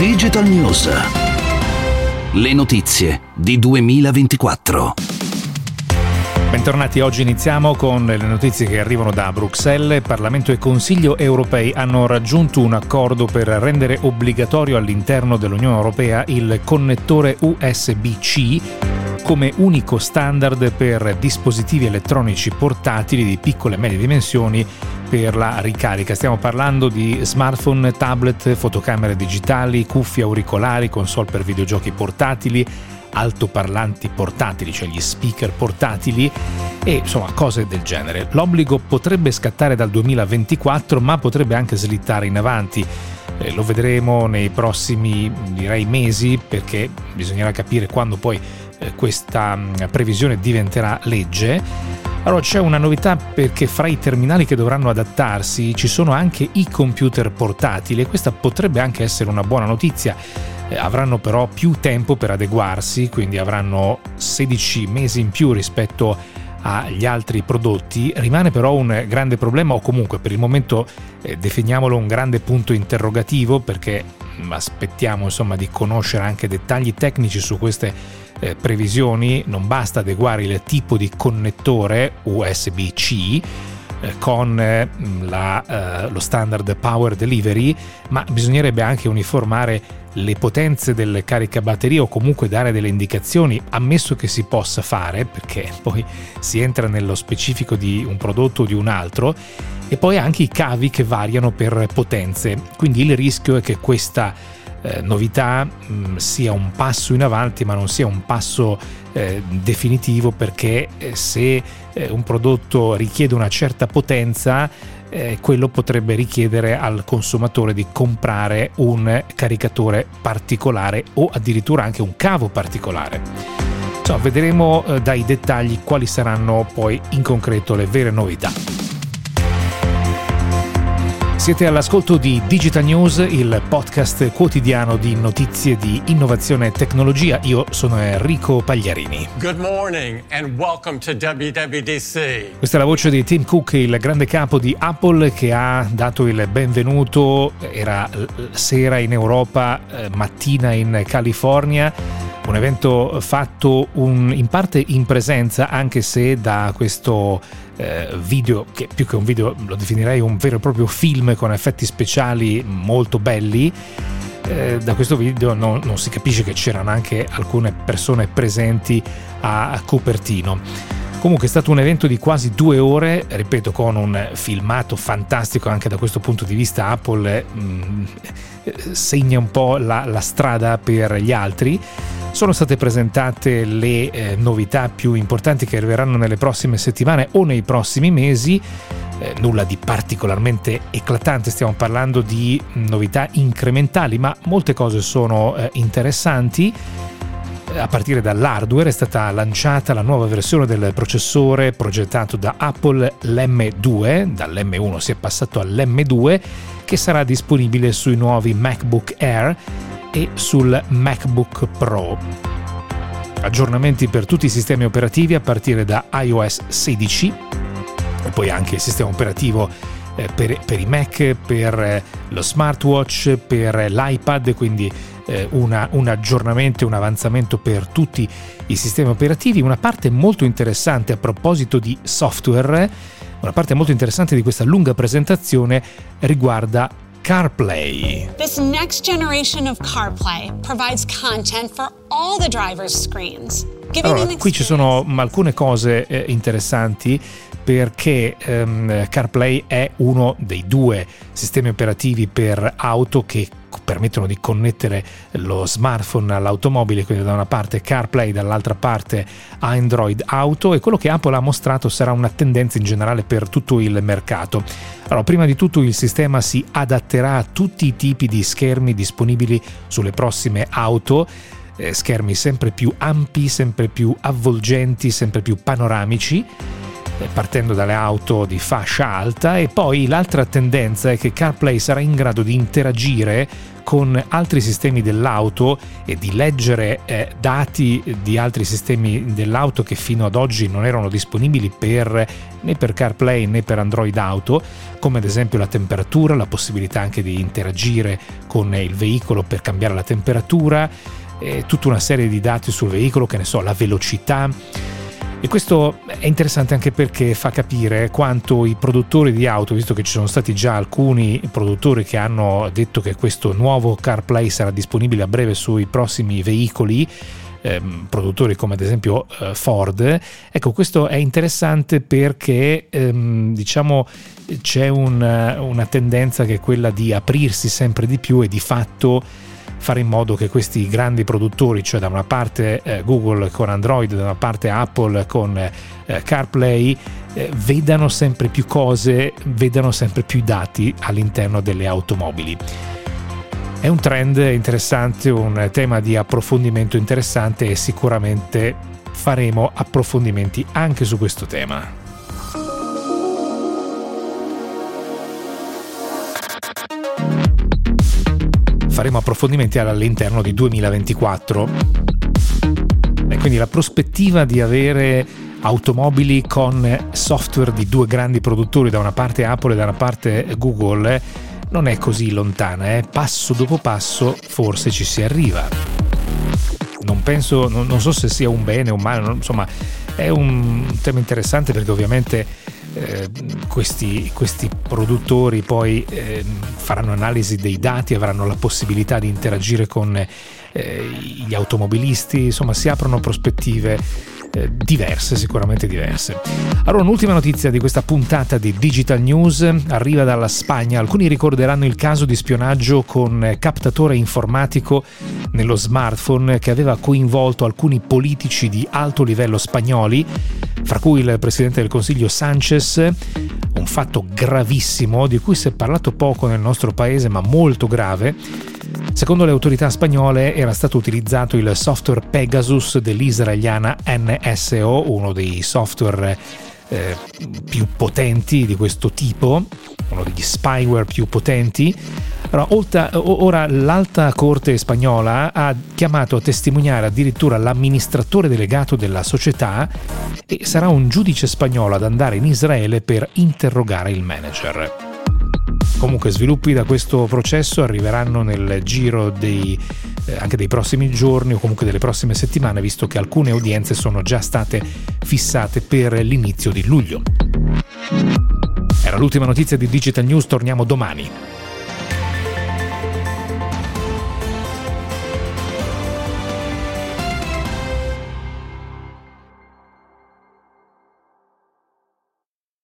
Digital News. Le notizie di 2024. Bentornati, oggi iniziamo con le notizie che arrivano da Bruxelles. Parlamento e Consiglio europei hanno raggiunto un accordo per rendere obbligatorio all'interno dell'Unione Europea il connettore USB-C come unico standard per dispositivi elettronici portatili di piccole e medie dimensioni per la ricarica. Stiamo parlando di smartphone, tablet, fotocamere digitali, cuffie auricolari, console per videogiochi portatili, altoparlanti portatili, cioè gli speaker portatili e insomma cose del genere. L'obbligo potrebbe scattare dal 2024 ma potrebbe anche slittare in avanti. Eh, lo vedremo nei prossimi direi mesi perché bisognerà capire quando poi eh, questa mm, previsione diventerà legge. Allora c'è una novità perché fra i terminali che dovranno adattarsi ci sono anche i computer portatili e questa potrebbe anche essere una buona notizia. Eh, avranno però più tempo per adeguarsi, quindi avranno 16 mesi in più rispetto agli altri prodotti. Rimane però un grande problema o comunque per il momento eh, definiamolo un grande punto interrogativo perché mm, aspettiamo insomma di conoscere anche dettagli tecnici su queste eh, previsioni non basta adeguare il tipo di connettore USB-C eh, con eh, la, eh, lo standard power delivery, ma bisognerebbe anche uniformare le potenze del caricabatterie o comunque dare delle indicazioni, ammesso che si possa fare, perché poi si entra nello specifico di un prodotto o di un altro, e poi anche i cavi che variano per potenze. Quindi il rischio è che questa eh, novità mh, mm, sia un passo in avanti ma non sia un passo eh, definitivo perché eh, se eh, un prodotto richiede una certa potenza eh, quello potrebbe richiedere al consumatore di comprare un caricatore particolare o addirittura anche un cavo particolare. Insomma, vedremo eh, dai dettagli quali saranno poi in concreto le vere novità. Siete all'ascolto di Digital News, il podcast quotidiano di notizie di innovazione e tecnologia. Io sono Enrico Pagliarini. Good morning and welcome to WWDC. Questa è la voce di Tim Cook, il grande capo di Apple che ha dato il benvenuto, era sera in Europa, eh, mattina in California un evento fatto un, in parte in presenza anche se da questo eh, video, che più che un video lo definirei un vero e proprio film con effetti speciali molto belli, eh, da questo video non, non, si capisce che c'erano anche alcune persone presenti a, Cupertino. Comunque è stato un evento di quasi due ore, ripeto, con un filmato fantastico anche da questo punto di vista. Apple mh, mm, segna un po' la, la strada per gli altri. Sono state presentate le eh, novità più importanti che arriveranno nelle prossime settimane o nei prossimi mesi. Eh, nulla di particolarmente eclatante, stiamo parlando di novità incrementali, ma molte cose sono eh, interessanti. A partire dall'hardware è stata lanciata la nuova versione del processore progettato da Apple, l'M2, dall'M1 si è passato all'M2, che sarà disponibile sui nuovi MacBook Air e sul MacBook Pro. Aggiornamenti per tutti i sistemi operativi a partire da iOS 16 e poi anche il sistema operativo eh, per, per, i Mac, per eh, lo smartwatch, per l'iPad, quindi eh, una, un aggiornamento e un avanzamento per tutti i sistemi operativi. Una parte molto interessante a proposito di software, una parte molto interessante di questa lunga presentazione riguarda CarPlay. This next generation of CarPlay provides content for all the driver's screens. Allora, qui ci sono alcune cose eh, interessanti perché ehm, CarPlay è uno dei due sistemi operativi per auto che permettono di connettere lo smartphone all'automobile, quindi da una parte CarPlay, dall'altra parte Android Auto e quello che Apple ha mostrato sarà una tendenza in generale per tutto il mercato. Allora, prima di tutto il sistema si adatterà a tutti i tipi di schermi disponibili sulle prossime auto eh, schermi sempre più ampi, sempre più avvolgenti, sempre più panoramici partendo dalle auto di fascia alta e poi l'altra tendenza è che CarPlay sarà in grado di interagire con altri sistemi dell'auto e di leggere eh, dati di altri sistemi dell'auto che fino ad oggi non erano disponibili per, né per CarPlay né per Android Auto, come ad esempio la temperatura, la possibilità anche di interagire con il veicolo per cambiare la temperatura, eh, tutta una serie di dati sul veicolo, che ne so, la velocità e questo è interessante anche perché fa capire quanto i produttori di auto, visto che ci sono stati già alcuni produttori che hanno detto che questo nuovo CarPlay sarà disponibile a breve sui prossimi veicoli, ehm, produttori come ad esempio eh, Ford. Ecco, questo è interessante perché ehm, diciamo c'è un, una tendenza che è quella di aprirsi sempre di più e di fatto fare in modo che questi grandi produttori, cioè da una parte eh, Google con Android, da una parte Apple con eh, CarPlay, eh, vedano sempre più cose, vedano sempre più dati all'interno delle automobili. È un trend interessante, un tema di approfondimento interessante e sicuramente faremo approfondimenti anche su questo tema. Faremo approfondimenti all'interno di 2024. E quindi la prospettiva di avere automobili con software di due grandi produttori, da una parte Apple e da una parte Google, non è così lontana, eh? passo dopo passo forse ci si arriva. Non penso, non, non so se sia un bene o un male, insomma è un tema interessante perché ovviamente eh, questi, questi, produttori poi eh, faranno analisi dei dati, avranno la possibilità di interagire con eh, gli automobilisti, insomma si aprono prospettive eh, diverse, sicuramente diverse. Allora, un'ultima notizia di questa puntata di Digital News arriva dalla Spagna. Alcuni ricorderanno il caso di spionaggio con captatore informatico nello smartphone che aveva coinvolto alcuni politici di alto livello spagnoli, fra cui il presidente del Consiglio Sanchez, un fatto gravissimo di cui si è parlato poco nel nostro paese, ma molto grave Secondo le autorità spagnole era stato utilizzato il software Pegasus dell'israeliana NSO, uno dei software eh, più potenti di questo tipo, uno degli spyware più potenti. Allora, ora l'alta corte spagnola ha chiamato a testimoniare addirittura l'amministratore delegato della società e sarà un giudice spagnolo ad andare in Israele per interrogare il manager. Comunque sviluppi da questo processo arriveranno nel giro dei, eh, anche dei prossimi giorni o comunque delle prossime settimane, visto che alcune udienze sono già state fissate per l'inizio di luglio. Era l'ultima notizia di Digital News, torniamo domani.